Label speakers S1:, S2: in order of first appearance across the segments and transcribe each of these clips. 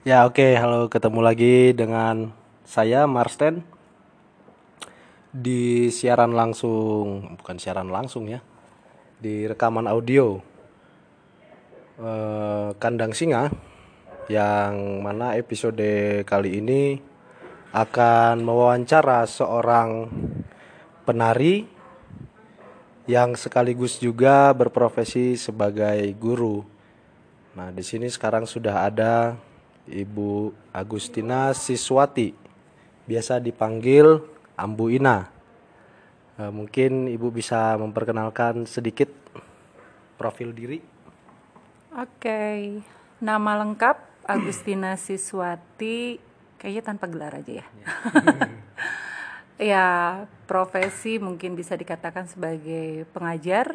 S1: Ya oke, halo ketemu lagi dengan saya Marsten di siaran langsung, bukan siaran langsung ya, di rekaman audio eh, Kandang Singa yang mana episode kali ini akan mewawancara seorang penari yang sekaligus juga berprofesi sebagai guru. Nah, di sini sekarang sudah ada Ibu Agustina Siswati, biasa dipanggil Ambu Ina. Eh, mungkin Ibu bisa memperkenalkan sedikit profil diri.
S2: Oke, nama lengkap Agustina Siswati, kayaknya tanpa gelar aja ya. ya, profesi mungkin bisa dikatakan sebagai pengajar.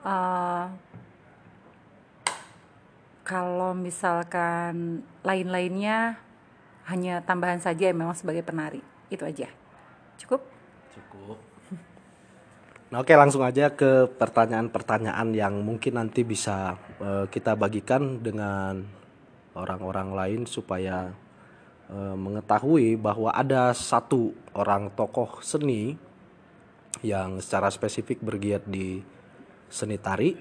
S2: Eh, kalau misalkan lain-lainnya hanya tambahan saja ya memang sebagai penari, itu aja. Cukup?
S1: Cukup. Nah, oke langsung aja ke pertanyaan-pertanyaan yang mungkin nanti bisa eh, kita bagikan dengan orang-orang lain supaya eh, mengetahui bahwa ada satu orang tokoh seni yang secara spesifik bergiat di seni tari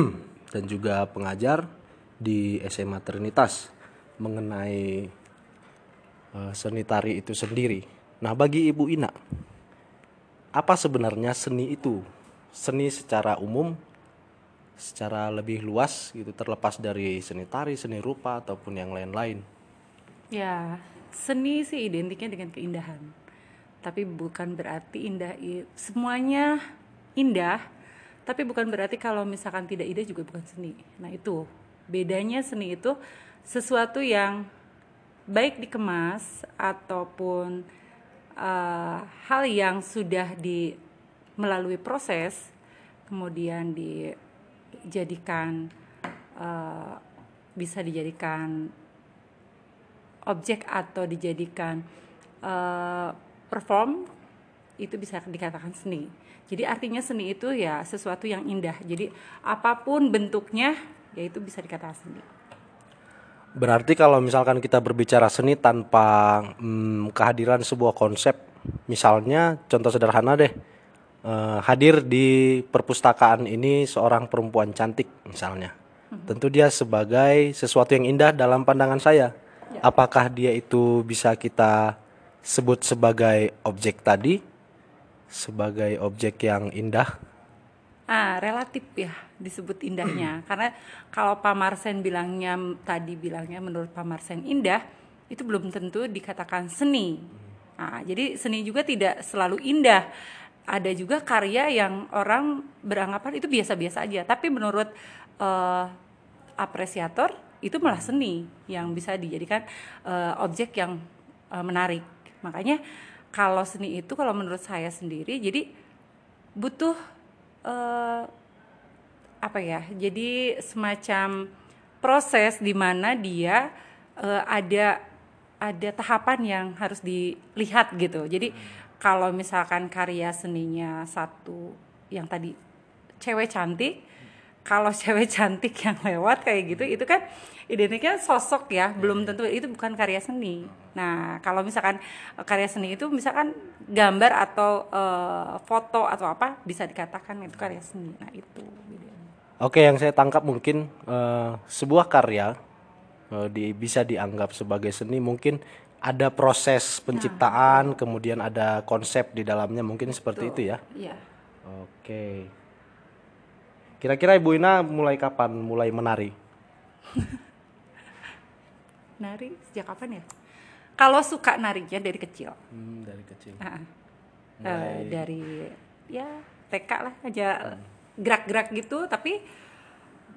S1: dan juga pengajar di SMA Trinitas mengenai eh, seni tari itu sendiri. Nah, bagi Ibu Ina, apa sebenarnya seni itu? Seni secara umum, secara lebih luas gitu, terlepas dari seni tari, seni rupa ataupun yang lain-lain.
S2: Ya, seni sih identiknya dengan keindahan. Tapi bukan berarti indah semuanya indah, tapi bukan berarti kalau misalkan tidak indah juga bukan seni. Nah, itu bedanya seni itu sesuatu yang baik dikemas ataupun eh, hal yang sudah di melalui proses kemudian dijadikan eh, bisa dijadikan objek atau dijadikan eh, perform itu bisa dikatakan seni. Jadi artinya seni itu ya sesuatu yang indah. Jadi apa pun bentuknya ya itu bisa dikatakan seni.
S1: Berarti kalau misalkan kita berbicara seni tanpa mm, kehadiran sebuah konsep, misalnya contoh sederhana deh, eh, hadir di perpustakaan ini seorang perempuan cantik misalnya, tentu dia sebagai sesuatu yang indah dalam pandangan saya. Apakah dia itu bisa kita sebut sebagai objek tadi, sebagai objek yang indah?
S2: Ah, relatif ya disebut indahnya. Karena kalau Pak Marsen bilangnya tadi bilangnya menurut Pak Marsen indah, itu belum tentu dikatakan seni. Nah, jadi seni juga tidak selalu indah. Ada juga karya yang orang beranggapan itu biasa-biasa aja, tapi menurut eh, apresiator itu malah seni yang bisa dijadikan eh, objek yang eh, menarik. Makanya kalau seni itu kalau menurut saya sendiri jadi butuh eh, apa ya? Jadi semacam proses di mana dia eh, ada ada tahapan yang harus dilihat gitu. Jadi kalau misalkan karya seninya satu yang tadi cewek cantik, kalau cewek cantik yang lewat kayak gitu itu kan identiknya sosok ya, belum tentu itu bukan karya seni. Nah, kalau misalkan eh, karya seni itu misalkan gambar atau eh, foto atau apa bisa dikatakan itu karya seni. Nah, itu bedanya.
S1: Oke, yang saya tangkap mungkin eh, sebuah karya eh, di, bisa dianggap sebagai seni mungkin ada proses penciptaan, kemudian ada konsep di dalamnya mungkin seperti itu ya.
S2: Iya.
S1: Oke. Kira-kira Ibu Ina mulai kapan mulai menari?
S2: Nari sejak kapan ya? Kalau suka narinya dari kecil.
S1: Hmm, dari kecil.
S2: Ah, eh, dari ya TK lah aja gerak-gerak gitu tapi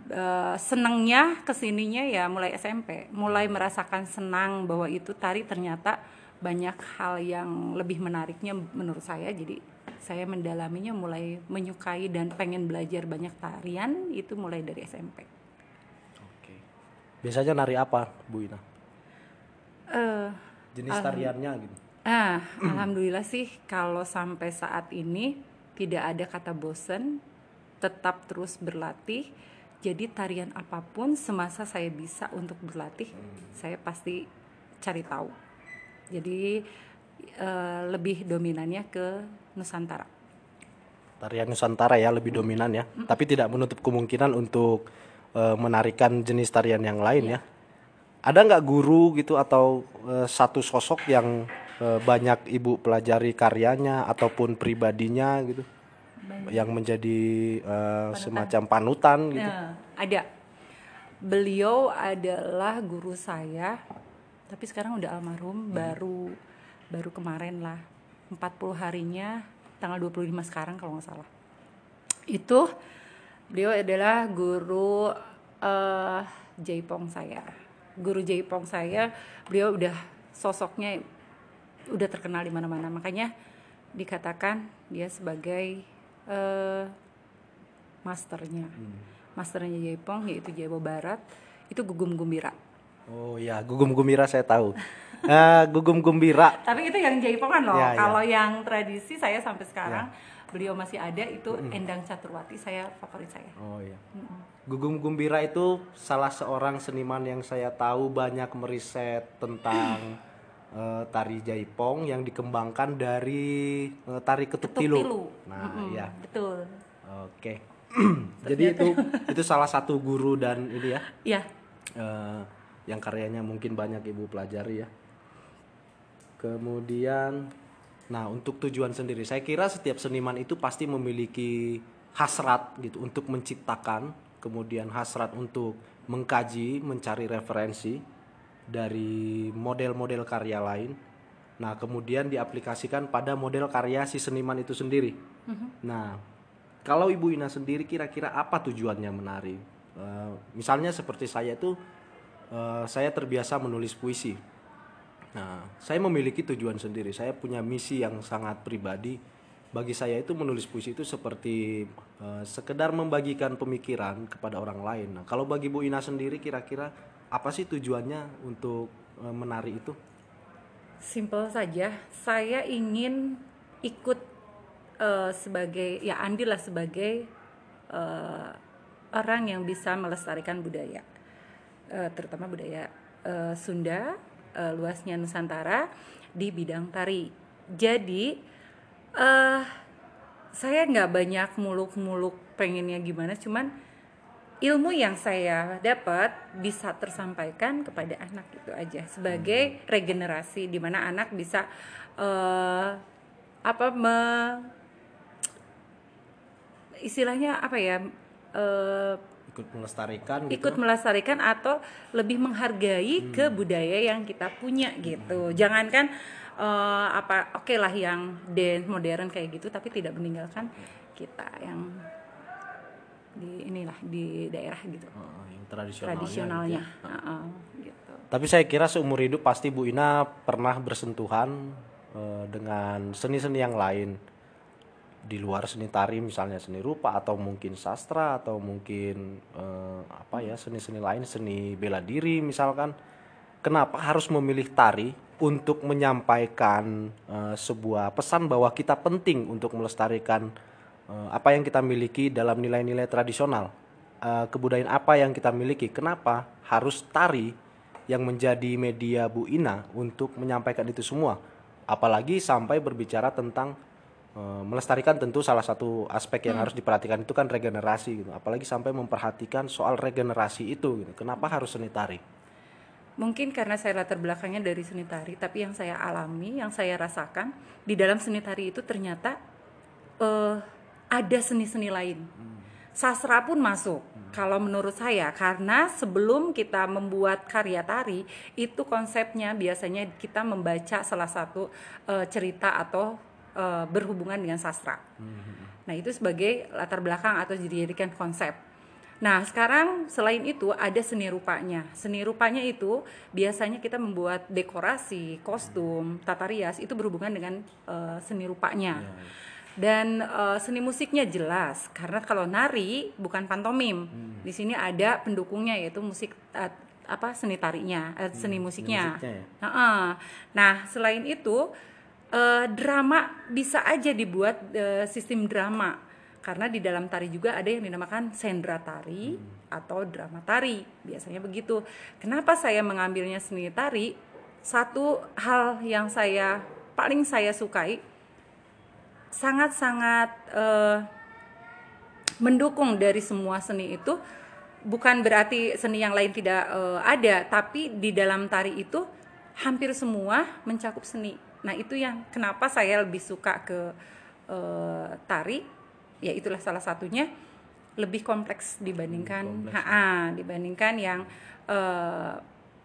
S2: eh, senangnya ke sininya ya mulai SMP mulai merasakan senang bahwa itu tari ternyata banyak hal yang lebih menariknya menurut saya jadi saya mendalaminya mulai menyukai dan pengen belajar banyak tarian itu mulai dari SMP
S1: Oke. Biasanya nari apa, Bu Ina?
S2: eh
S1: Jenis tariannya gitu.
S2: Ah, alhamdulillah sih kalau sampai saat ini tidak ada kata bosen, tetap terus berlatih. Jadi tarian apa pun semasa saya bisa untuk berlatih, saya pasti cari tahu. Jadi eh, lebih dominannya ke Nusantara.
S1: Tarian Nusantara ya lebih dominan ya, tapi tidak menutup kemungkinan untuk eh, menarikan jenis tarian yang lain ya. Ada nggak guru gitu atau eh, satu sosok yang banyak ibu pelajari karyanya ataupun pribadinya gitu, yang menjadi eh, semacam panutan gitu?
S2: Nah, ada. Beliau adalah guru saya, tapi sekarang udah almarhum, baru baru kemarin lah. 40 harinya tanggal 25 sekarang kalau nggak salah. Itu beliau adalah guru eh Jaipong saya. Guru Jaipong saya, beliau udah sosoknya udah terkenal di mana-mana. Makanya dikatakan dia sebagai eh masternya. Masternya Jaipong yaitu Jawa Barat itu Gugum Gumbira.
S1: Oh ya, gugum gembira saya tahu. Eh, gugum gembira
S2: Tapi itu yang Jaipongan loh.
S1: Ya, ya.
S2: Kalau yang tradisi saya sampai sekarang beliau masih ada itu Endang Caturwati saya favorit saya.
S1: Oh iya. Gugum Gumbira itu salah seorang seniman yang saya tahu banyak meriset tentang eh, tari Jaipong yang dikembangkan dari eh, tari ketuk tilu.
S2: Tilu.
S1: Nah,
S2: Mm-mm,
S1: iya.
S2: Betul.
S1: Oke. Jadi itu itu salah satu guru dan ini ya
S2: Iya.
S1: eh, yang karyanya mungkin banyak ibu pelajari ya. Kemudian, nah untuk tujuan sendiri, saya kira setiap seniman itu pasti memiliki hasrat gitu untuk menciptakan, kemudian hasrat untuk mengkaji, mencari referensi dari model-model karya lain. Nah kemudian diaplikasikan pada model karya si seniman itu sendiri. Nah kalau Ibu Ina sendiri kira-kira apa tujuannya menari? Eh, misalnya seperti saya itu eh, saya terbiasa menulis puisi. Nah, saya memiliki tujuan sendiri. Saya punya misi yang sangat pribadi. Bagi saya itu menulis puisi itu seperti eh, sekedar membagikan pemikiran kepada orang lain. Nah, kalau bagi Bu Ina sendiri kira-kira apa sih tujuannya untuk eh, menari itu?
S2: Simple saja, saya ingin ikut eh, sebagai ya andil lah sebagai eh, orang yang bisa melestarikan budaya, Eh, terutama budaya eh, Sunda, eh, luasnya Nusantara di bidang tari. Jadi eh saya nggak banyak muluk-muluk pengennya gimana, cuman ilmu yang saya dapat bisa tersampaikan kepada anak itu aja sebagai regenerasi di mana anak bisa eh, apa me, istilahnya apa ya eh,
S1: Ikut melestarikan gitu?
S2: ikut melestarikan atau lebih menghargai ke budaya yang kita punya gitu. Jangankan eh, apa oke lah yang dance modern kayak gitu tapi tidak meninggalkan kita yang di inilah di daerah gitu
S1: Oh, yang tradisionalnya.
S2: tradisionalnya
S1: gitu ya.
S2: Heeh, gitu
S1: Tapi saya kira seumur hidup pasti Bu Ina pernah bersentuhan eh, dengan seni-seni yang lain di luar seni tari misalnya seni rupa atau mungkin sastra atau mungkin eh, apa ya seni-seni lain seni bela diri misalkan kenapa harus memilih tari untuk menyampaikan eh, sebuah pesan bahwa kita penting untuk melestarikan apa yang kita miliki dalam nilai-nilai tradisional. Eh, kebudayaan apa yang kita miliki? Kenapa harus tari yang menjadi media Bu Ina untuk menyampaikan itu semua? Apalagi sampai berbicara tentang eh, melestarikan tentu salah satu aspek yang harus diperhatikan itu kan regenerasi gitu. Apalagi sampai memperhatikan soal regenerasi itu gitu. Kenapa harus seni tari?
S2: Mungkin karena saya latar belakangnya dari seni tari, tapi yang saya alami, yang saya rasakan di dalam seni tari itu ternyata eh, ada seni-seni lain. Sastra pun masuk. Kalau menurut saya, karena sebelum kita membuat karya tari, itu konsepnya biasanya kita membaca salah satu eh, cerita atau eh, berhubungan dengan sastra. Nah, itu sebagai latar belakang atau dijadikan konsep. Nah, sekarang selain itu ada seni rupanya. Seni rupanya itu biasanya kita membuat dekorasi, kostum, tata rias itu berhubungan dengan eh, seni rupanya. Dan eh, seni musiknya jelas karena kalau nari bukan pantomim. Di sini ada pendukungnya yaitu musik eh, apa seni tarinya, eh, seni musiknya.
S1: musiknya ya.
S2: Heeh. Nah, selain itu eh, drama bisa aja dibuat eh, sistem drama. karena di dalam tari juga ada yang dinamakan sendra tari atau drama tari biasanya begitu kenapa saya mengambilnya seni tari satu hal yang saya paling saya sukai sangat-sangat eh, mendukung dari semua seni itu. Bukan berarti seni yang lain tidak eh, ada tapi di dalam tari itu hampir semua mencakup seni. Nah itu yang kenapa saya lebih suka ke eh, tari. Ya itulah salah satunya. Lebih kompleks dibandingkan
S1: kompleks.
S2: ha dibandingkan yang eh,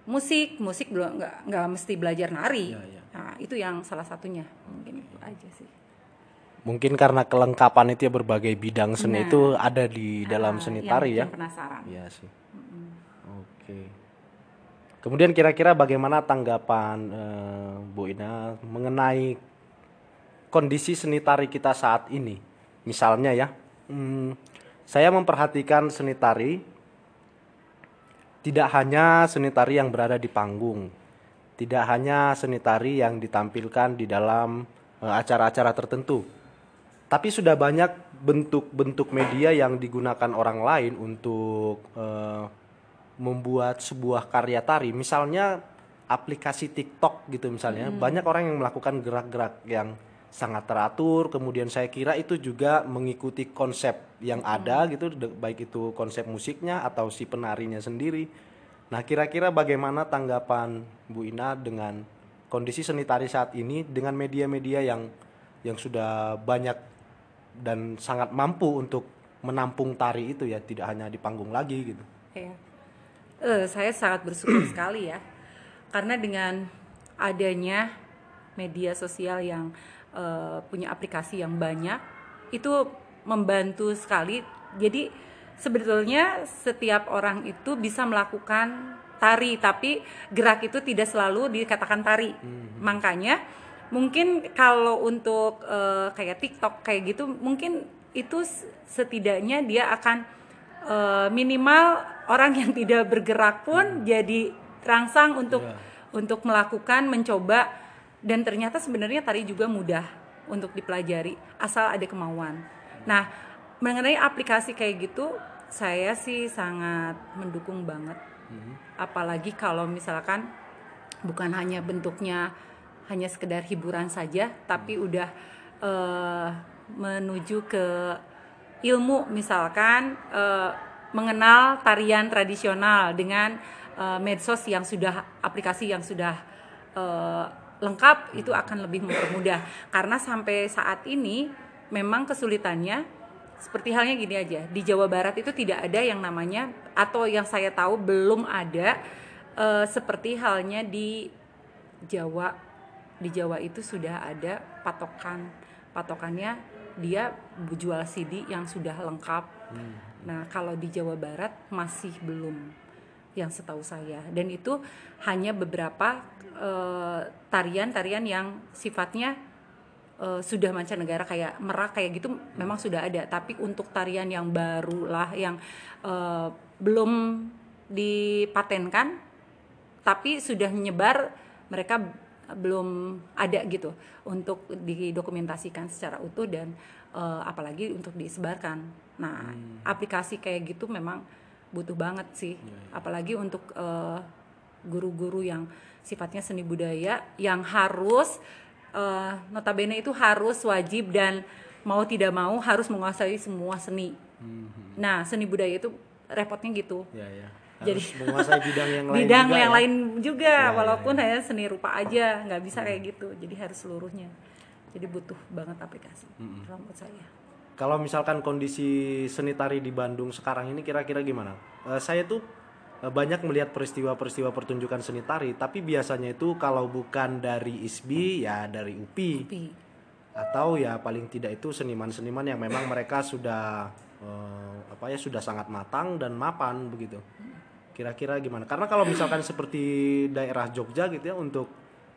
S2: musik. Musik belum nggak nggak mesti belajar nari.
S1: Ya, ya.
S2: nah itu yang salah satunya. Mungkin itu aja sih
S1: Mungkin karena kelengkapan itu ya berbagai bidang seni
S2: Nah.
S1: itu ada di dalam
S2: Ah,
S1: seni tari ya.
S2: penasaran
S1: Iya sih. Oke. Kemudian kira-kira bagaimana tanggapan eh, Bu Ina mengenai kondisi seni tari kita saat ini? Misalnya ya, hmm, saya memperhatikan seni tari tidak hanya seni tari yang berada di panggung, tidak hanya seni tari yang ditampilkan di dalam eh, acara-acara tertentu, tapi sudah banyak bentuk-bentuk media yang digunakan orang lain untuk eh, membuat sebuah karya tari. Misalnya aplikasi TikTok gitu misalnya, banyak orang yang melakukan gerak-gerak yang sangat teratur. Kemudian saya kira itu juga mengikuti konsep yang ada gitu, baik itu konsep musiknya atau si penarinya sendiri. Nah, kira-kira bagaimana tanggapan Bu Ina dengan kondisi seni tari saat ini dengan media-media yang yang sudah banyak dan sangat mampu untuk menampung tari itu ya tidak hanya di panggung lagi gitu.
S2: Iya. Eh, saya sangat bersyukur sekali ya, karena dengan adanya media sosial yang eh, punya aplikasi yang banyak, itu membantu sekali. Jadi sebetulnya setiap orang itu bisa melakukan tari, tapi gerak itu tidak selalu dikatakan tari. Makanya mungkin kalau untuk eh, kayak TikTok kayak gitu, mungkin itu setidaknya dia akan eh, minimal orang yang tidak bergerak pun jadi terangsang untuk
S1: Iya.
S2: untuk melakukan mencoba dan ternyata sebenarnya tari juga mudah untuk dipelajari asal ada kemauan. Nah, mengenai aplikasi kayak gitu saya sih sangat mendukung banget. Apalagi kalau misalkan bukan hanya bentuknya hanya sekedar hiburan saja tapi udah eh, menuju ke ilmu. Misalkan eh, mengenal tarian tradisional dengan eh, medsos yang sudah aplikasi yang sudah eh, lengkap itu akan lebih mempermudah. Karena sampai saat ini memang kesulitannya seperti halnya gini aja di Jawa Barat itu tidak ada yang namanya atau yang saya tahu belum ada eh, seperti halnya di Jawa di Jawa itu sudah ada patokan. Patokannya dia jual CD yang sudah lengkap. Nah kalau di Jawa Barat masih belum yang setahu saya. Dan itu hanya beberapa eh, tarian-tarian yang sifatnya eh, sudah mancanegara kayak merak kayak gitu memang sudah ada. Tapi untuk tarian yang baru lah yang eh, belum dipatenkan tapi sudah menyebar mereka belum ada gitu untuk didokumentasikan secara utuh dan eh, apalagi untuk disebarkan. Nah, aplikasi kayak gitu memang butuh banget sih, apalagi untuk eh, guru-guru yang sifatnya seni budaya yang harus eh, notabene itu harus wajib dan mau tidak mau harus menguasai semua seni. Nah, seni budaya itu repotnya gitu
S1: Ya ya.
S2: Jadi-
S1: menguasai bidang yang lain.
S2: bidang
S1: juga
S2: yang
S1: ya.
S2: lain juga
S1: Ya, ya,
S2: walaupun hanya seni rupa aja nggak bisa kayak gitu jadi harus seluruhnya jadi butuh banget aplikasi menurut saya
S1: Kalau misalkan kondisi seni tari di Bandung sekarang ini kira-kira gimana? Eh, saya tuh eh, banyak melihat peristiwa-peristiwa pertunjukan seni tari, tapi biasanya itu kalau bukan dari ISBI ya dari UPI
S2: tapi
S1: atau ya paling tidak itu seniman-seniman yang memang mereka sudah eh, apa ya sudah sangat matang dan mapan begitu. Kira-kira gimana? Karena kalau misalkan seperti daerah Jogja gitu ya untuk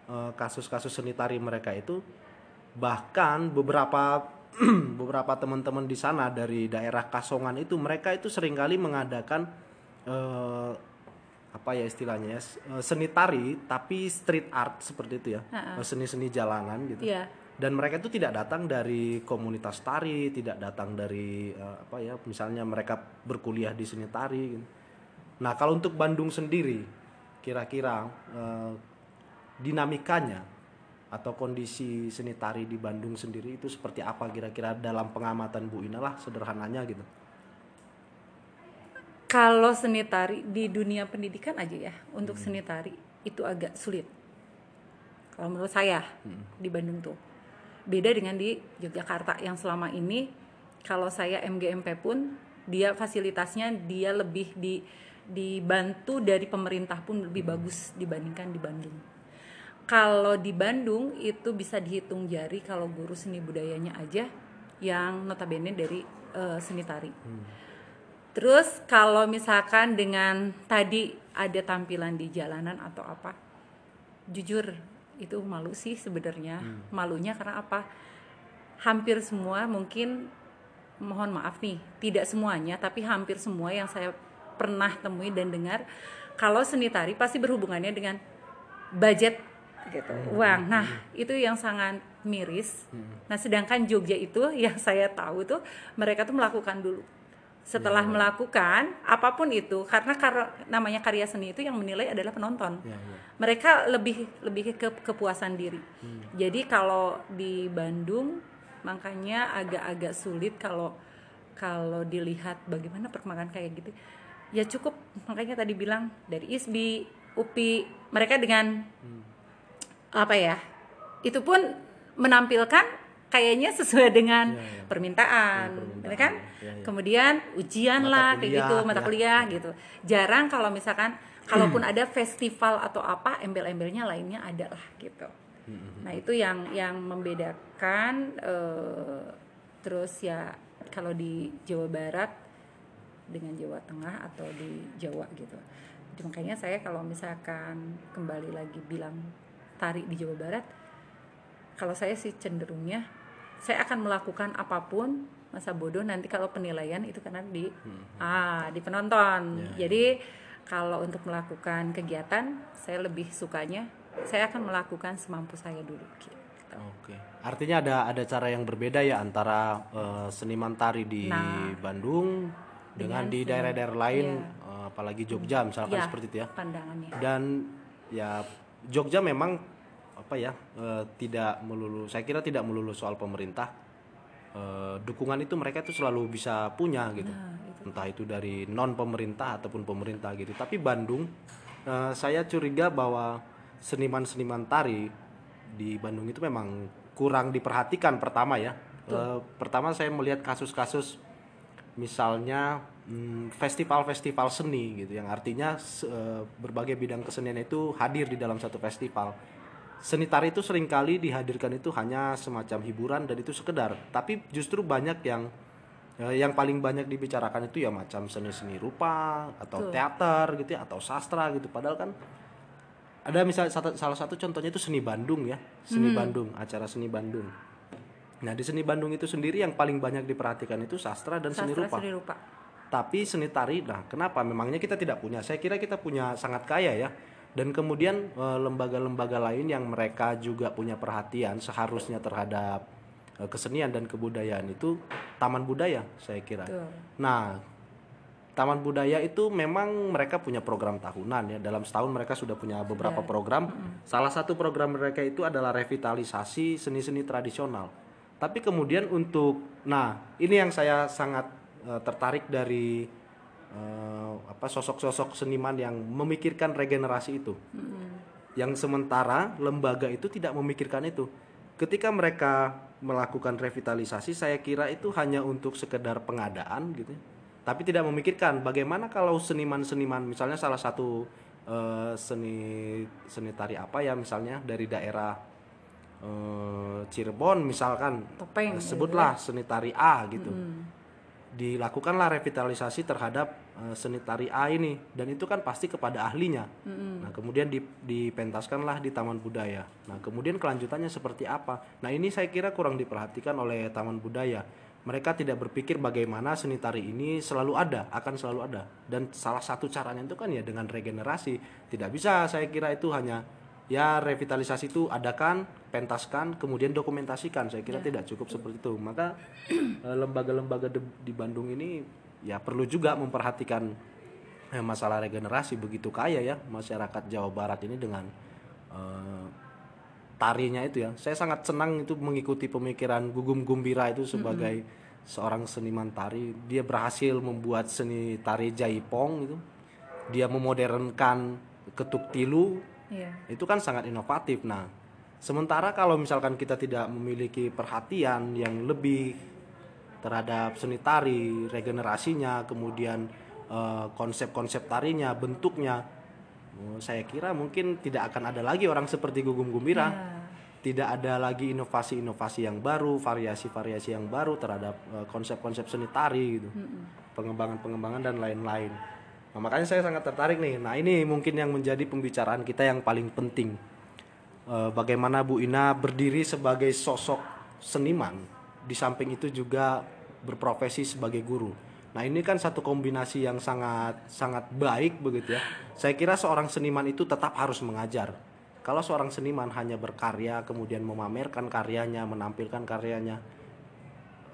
S1: eh, kasus-kasus seni tari mereka itu bahkan beberapa beberapa teman-teman di sana dari daerah Kasongan itu mereka itu sering kali mengadakan eh, apa ya istilahnya ya, eh, seni tari tapi street art seperti itu ya seni-seni jalanan gitu
S2: Iya.
S1: dan mereka itu tidak datang dari komunitas tari tidak datang dari eh, apa ya misalnya mereka berkuliah di seni tari gitu. Nah kalau untuk Bandung sendiri kira-kira eh, dinamikanya atau kondisi seni tari di Bandung sendiri itu seperti apa kira-kira dalam pengamatan Bu Ina lah sederhananya gitu?
S2: Kalau seni tari di dunia pendidikan aja ya, untuk seni tari itu agak sulit. Kalau menurut saya di Bandung tuh. Beda dengan di Yogyakarta yang selama ini kalau saya MGMP pun dia fasilitasnya dia lebih di dibantu dari pemerintah pun lebih bagus dibandingkan di Bandung. Kalau di Bandung itu bisa dihitung jari kalau guru seni budayanya aja yang notabene dari eh, seni tari. Terus kalau misalkan dengan tadi ada tampilan di jalanan atau apa, jujur itu malu sih sebenarnya. Malunya karena apa? Hampir semua mungkin mohon maaf nih, tidak semuanya tapi hampir semua yang saya pernah temui dan dengar kalau seni tari pasti berhubungannya dengan budget gitu, uang. Nah, itu yang sangat miris. Nah, sedangkan Jogja itu yang saya tahu tuh mereka tuh melakukan dulu. Setelah melakukan apa pun itu karena kar- namanya karya seni itu yang menilai adalah penonton.
S1: Ya, ya.
S2: mereka lebih lebih ke kepuasan diri. Jadi kalau di Bandung makanya agak-agak sulit kalau kalau dilihat bagaimana perkembangan kayak gitu ya cukup makanya tadi bilang dari ISBI UPI mereka dengan apa ya itu pun menampilkan kayaknya sesuai dengan
S1: Iya, iya.
S2: permintaan,
S1: Iya, permintaan.
S2: ya kan?
S1: Iya, iya.
S2: Kemudian ujian
S1: Mata
S2: lah kayak
S1: kuliah,
S2: gitu, mata
S1: ya.
S2: kuliah gitu. Jarang kalau misalkan kalaupun ada festival atau apa, embel-embelnya lainnya ada lah gitu. Nah itu yang yang membedakan. eh, terus ya kalau di Jawa Barat dengan Jawa Tengah atau di Jawa gitu. Jadi makanya saya kalau misalkan kembali lagi bilang tari di Jawa Barat, kalau saya sih cenderungnya saya akan melakukan apa pun masa bodoh nanti kalau penilaian itu karena di ah di penonton.
S1: Ya,
S2: Jadi kalau untuk melakukan kegiatan saya lebih sukanya saya akan melakukan semampu saya dulu. gitu.
S1: Oke. Artinya ada ada cara yang berbeda ya antara eh, seniman tari di
S2: Nah.
S1: Bandung dengan, di daerah-daerah lain, eh, apalagi Jogja misalkan
S2: Ya,
S1: seperti itu ya.
S2: pandangannya.
S1: Dan ya Jogja memang apa ya eh, tidak melulu. Saya kira tidak melulu soal pemerintah. Eh, dukungan itu mereka itu selalu bisa punya gitu. Entah itu dari non pemerintah ataupun pemerintah gitu. Tapi Bandung, eh, saya curiga bahwa seniman-seniman tari di Bandung itu memang kurang diperhatikan pertama ya. Eh, pertama saya melihat kasus-kasus misalnya mm, festival-festival seni gitu yang artinya eh, berbagai bidang kesenian itu hadir di dalam satu festival. Seni tari itu sering kali dihadirkan itu hanya semacam hiburan dan itu sekedar. Tapi justru banyak yang eh, yang paling banyak dibicarakan itu ya macam seni-seni rupa atau
S2: Betul.
S1: teater gitu ya atau sastra gitu. Padahal kan ada misalnya salah satu contohnya itu seni Bandung ya, seni Bandung, acara seni Bandung. Nah di seni Bandung itu sendiri yang paling banyak diperhatikan itu sastra dan seni
S2: Sastra
S1: rupa.
S2: seni rupa.
S1: Tapi seni tari, nah kenapa? Memangnya kita tidak punya. Saya kira kita punya sangat kaya ya. Dan kemudian eh, lembaga-lembaga lain yang mereka juga punya perhatian seharusnya terhadap eh, kesenian dan kebudayaan itu taman budaya saya kira.
S2: Betul.
S1: Nah, Taman Budaya itu memang mereka punya program tahunan ya. Dalam setahun mereka sudah punya beberapa program. Salah satu program mereka itu adalah revitalisasi seni-seni tradisional. Tapi kemudian untuk nah, ini yang saya sangat eh, tertarik dari eh, apa sosok-sosok seniman yang memikirkan regenerasi itu. Yang sementara lembaga itu tidak memikirkan itu. Ketika mereka melakukan revitalisasi, saya kira itu hanya untuk sekedar pengadaan gitu. ya. Tapi tidak memikirkan bagaimana kalau seniman-seniman misalnya salah satu eh, seni seni tari apa ya misalnya dari daerah eh, Cirebon misalkan
S2: Topeng,
S1: eh, sebutlah seni tari A gitu dilakukanlah revitalisasi terhadap eh, seni tari A ini dan itu kan pasti kepada ahlinya. Nah kemudian dip- dipentaskanlah di Taman Budaya. Nah kemudian kelanjutannya seperti apa? Nah ini saya kira kurang diperhatikan oleh Taman Budaya. Mereka tidak berpikir bagaimana seni tari ini selalu ada, akan selalu ada. Dan salah satu caranya itu kan ya dengan regenerasi. Tidak bisa saya kira itu hanya ya revitalisasi itu adakan pentaskan kemudian dokumentasikan. Saya kira tidak cukup seperti itu. Maka eh, lembaga-lembaga di Bandung ini ya perlu juga memperhatikan eh, masalah regenerasi begitu kaya ya masyarakat Jawa Barat ini dengan eh, tarinya itu ya. Saya sangat senang itu mengikuti pemikiran Gugum Gumbira itu sebagai seorang seniman tari. Dia berhasil membuat seni tari jaipong itu. Dia memodernkan ketuk tilu
S2: Iya.
S1: itu kan sangat inovatif. Nah, sementara kalau misalkan kita tidak memiliki perhatian yang lebih terhadap seni tari, regenerasinya, kemudian eh, konsep-konsep tarinya, bentuknya, oh, saya kira mungkin tidak akan ada lagi orang seperti Gugum Gumbira. Tidak ada lagi inovasi-inovasi yang baru, variasi-variasi yang baru terhadap eh, konsep-konsep seni tari gitu. Pengembangan-pengembangan dan lain-lain. Nah, makanya saya sangat tertarik nih. Nah, ini mungkin yang menjadi pembicaraan kita yang paling penting. Eh, bagaimana Bu Ina berdiri sebagai sosok seniman, di samping itu juga berprofesi sebagai guru. Nah, ini kan satu kombinasi yang sangat sangat baik begitu ya. Saya kira seorang seniman itu tetap harus mengajar. Kalau seorang seniman hanya berkarya kemudian memamerkan karyanya, menampilkan karyanya,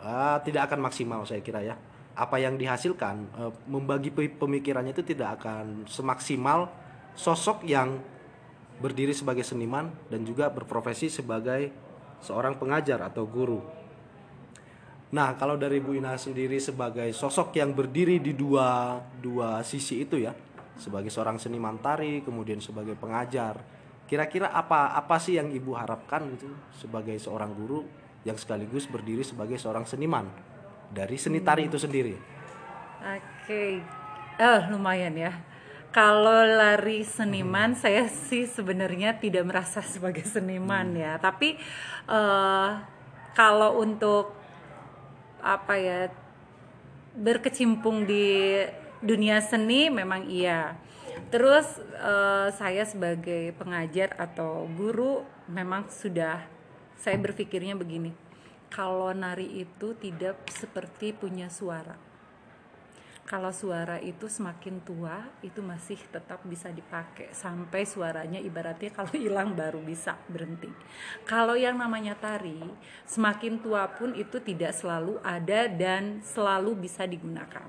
S1: ah, tidak akan maksimal saya kira ya. Apa yang dihasilkan eh, membagi pe- pemikirannya itu tidak akan semaksimal sosok yang berdiri sebagai seniman dan juga berprofesi sebagai seorang pengajar atau guru. Nah, kalau dari Bu Ina sendiri sebagai sosok yang berdiri di dua dua sisi itu ya, sebagai seorang seniman tari, kemudian sebagai pengajar. Kira-kira apa apa sih yang Ibu harapkan gitu sebagai seorang guru yang sekaligus berdiri sebagai seorang seniman dari seni tari itu sendiri?
S2: Oke, eh lumayan ya. Kalau lari seniman, saya sih sebenarnya tidak merasa sebagai seniman ya. Tapi eh kalau untuk apa ya berkecimpung di dunia seni memang iya. Terus eh, saya sebagai pengajar atau guru memang sudah saya berpikirnya begini. Kalau nari itu tidak seperti punya suara kalau suara itu semakin tua itu masih tetap bisa dipakai sampai suaranya ibaratnya kalau hilang baru bisa berhenti. Kalau yang namanya tari semakin tua pun itu tidak selalu ada dan selalu bisa digunakan.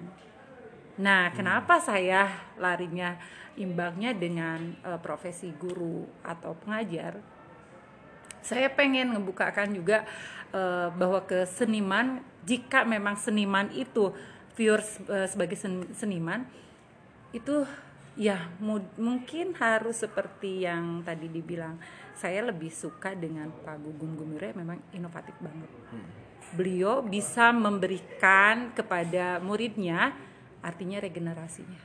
S2: Nah, kenapa saya larinya imbangnya dengan eh, profesi guru atau pengajar? Saya pengen ngebukakan juga eh, bahwa ke seniman jika memang seniman itu pure eh, sebagai sen- seniman itu ya mu- mungkin harus seperti yang tadi dibilang saya lebih suka dengan Pak Gugum Gumire memang inovatif banget. Beliau bisa memberikan kepada muridnya artinya regenerasinya.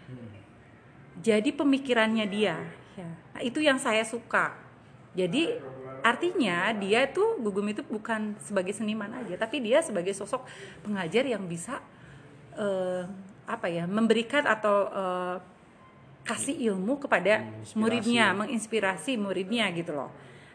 S2: Jadi pemikirannya dia ya. Nah, itu yang saya suka. Jadi artinya dia itu Gugum itu bukan sebagai seniman aja tapi dia sebagai sosok pengajar yang bisa eh, apa ya memberikan atau eh, kasih ilmu kepada
S1: Menginspirasi.
S2: muridnya menginspirasi muridnya gitu loh.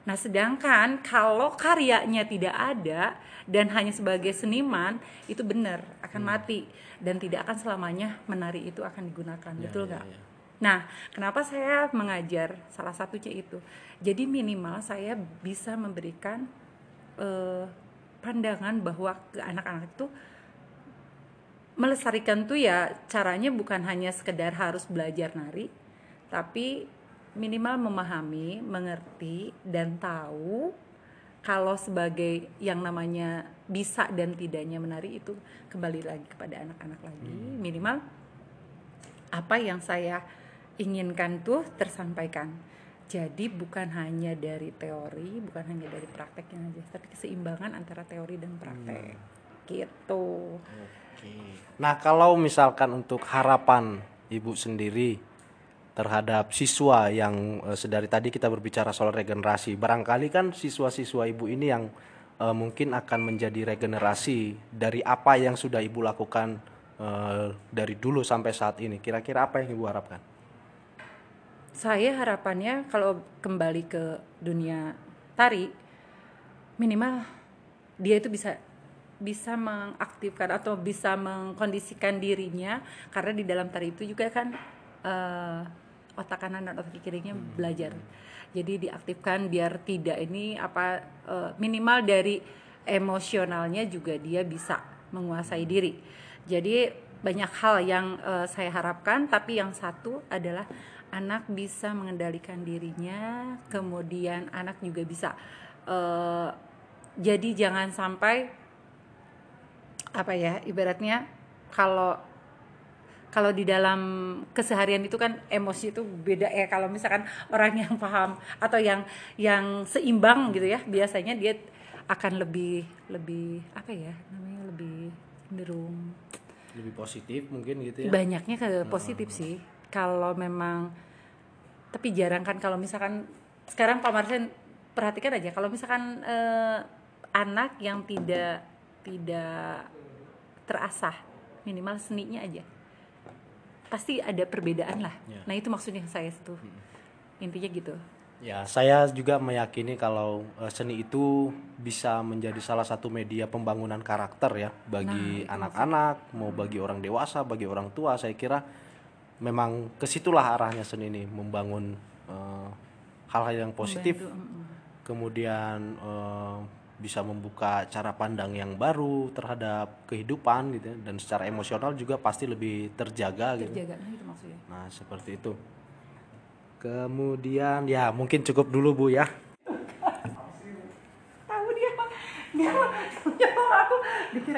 S2: Nah sedangkan kalau karyanya tidak ada dan hanya sebagai seniman itu benar akan mati. Dan tidak akan selamanya menari itu akan digunakan. Betul
S1: ya,
S2: nggak?
S1: ya.
S2: Nah, kenapa saya mengajar? Salah satunya itu. Jadi minimal saya bisa memberikan eh, pandangan bahwa ke anak-anak itu melestarikan tuh ya caranya bukan hanya sekedar harus belajar nari, tapi minimal memahami, mengerti dan tahu kalau sebagai yang namanya bisa dan tidaknya menari itu kembali lagi kepada anak-anak lagi. Minimal apa yang saya inginkan tuh tersampaikan. Jadi bukan hanya dari teori, bukan hanya dari prakteknya aja, tapi keseimbangan antara teori dan praktek. Gitu.
S1: Oke. Nah, kalau misalkan untuk harapan Ibu sendiri terhadap siswa yang eh, sedari tadi kita berbicara soal regenerasi, barangkali kan siswa-siswa Ibu ini yang eh, mungkin akan menjadi regenerasi dari apa yang sudah Ibu lakukan eh, dari dulu sampai saat ini. Kira-kira apa yang Ibu harapkan?
S2: Saya harapannya kalau kembali ke dunia tari minimal dia itu bisa bisa mengaktifkan atau bisa mengkondisikan dirinya karena di dalam tari itu juga kan eh, otak kanan dan otak kirinya belajar. Jadi diaktifkan biar tidak ini apa eh, minimal dari emosionalnya juga dia bisa menguasai diri. Jadi banyak hal yang eh, saya harapkan tapi yang satu adalah anak bisa mengendalikan dirinya, kemudian anak juga bisa eh, jadi jangan sampai apa ya ibaratnya kalau kalau di dalam keseharian itu kan emosi itu beda ya kalau misalkan orang yang paham atau yang yang seimbang gitu ya biasanya dia akan lebih lebih apa ya namanya lebih cenderung
S1: lebih positif mungkin gitu ya?
S2: Banyaknya ke positif sih kalau memang tapi jarang kan kalau misalkan sekarang Pak Marsen perhatikan aja kalau misalkan eh, anak yang tidak tidak terasah minimal seninya aja pasti ada perbedaan lah
S1: Ya.
S2: nah itu maksudnya saya itu intinya gitu
S1: Ya, saya juga meyakini kalau eh, seni itu bisa menjadi salah satu media pembangunan karakter ya bagi anak-anak, mau bagi orang dewasa, bagi orang tua. Saya kira memang ke situlah arahnya seni ini membangun eh, hal-hal yang positif,
S2: Membantu,
S1: kemudian eh, bisa membuka cara pandang yang baru terhadap kehidupan gitu ya. dan secara emosional juga pasti lebih terjaga gitu.
S2: terjaga nah itu maksudnya
S1: Nah, seperti itu. Kemudian ya mungkin cukup dulu Bu ya.
S2: tahu dia dia dia aku dikira